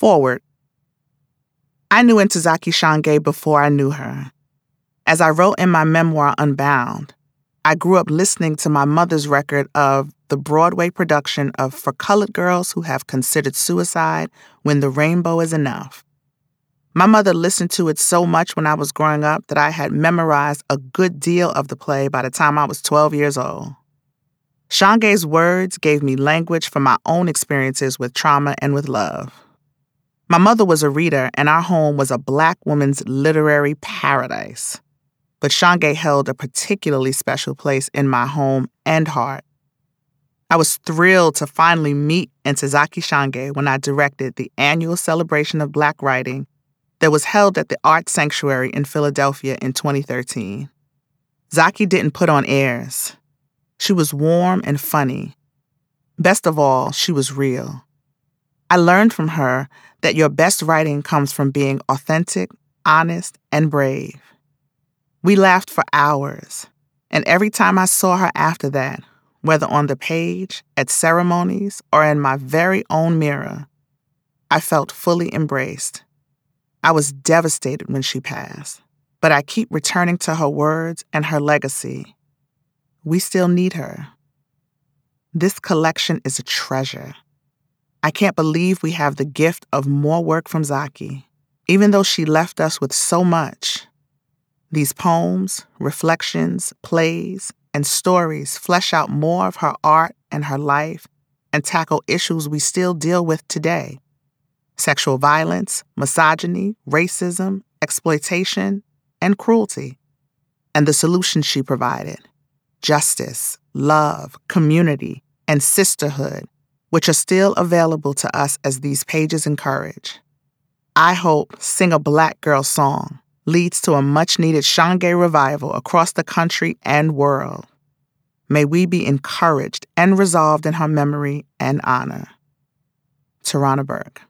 Foreword. I knew Ntozake Shange before I knew her. As I wrote in my memoir, Unbound, I grew up listening to my mother's record of the Broadway production of For Colored Girls Who Have Considered Suicide When the Rainbow Is Enough. My mother listened to it so much when I was growing up that I had memorized a good deal of the play by the time I was 12 years old. Shange's words gave me language for my own experiences with trauma and with love. My mother was a reader, and our home was a black woman's literary paradise. But Shange held a particularly special place in my home and heart. I was thrilled to finally meet Ntozake Shange when I directed the annual celebration of Black writing that was held at the Art Sanctuary in Philadelphia in 2013. Zaki didn't put on airs. She was warm and funny. Best of all, she was real. I learned from her that your best writing comes from being authentic, honest, and brave. We laughed for hours, and every time I saw her after that, whether on the page, at ceremonies, or in my very own mirror, I felt fully embraced. I was devastated when she passed, but I keep returning to her words and her legacy. We still need her. This collection is a treasure. I can't believe we have the gift of more work from Zaki, even though she left us with so much. These poems, reflections, plays, and stories flesh out more of her art and her life and tackle issues we still deal with today sexual violence, misogyny, racism, exploitation, and cruelty. And the solutions she provided justice, love, community, and sisterhood, which are still available to us as these pages encourage. I hope Sing a Black Girl Song leads to a much needed Shange revival across the country and world. May we be encouraged and resolved in her memory and honor. Tarana Burke.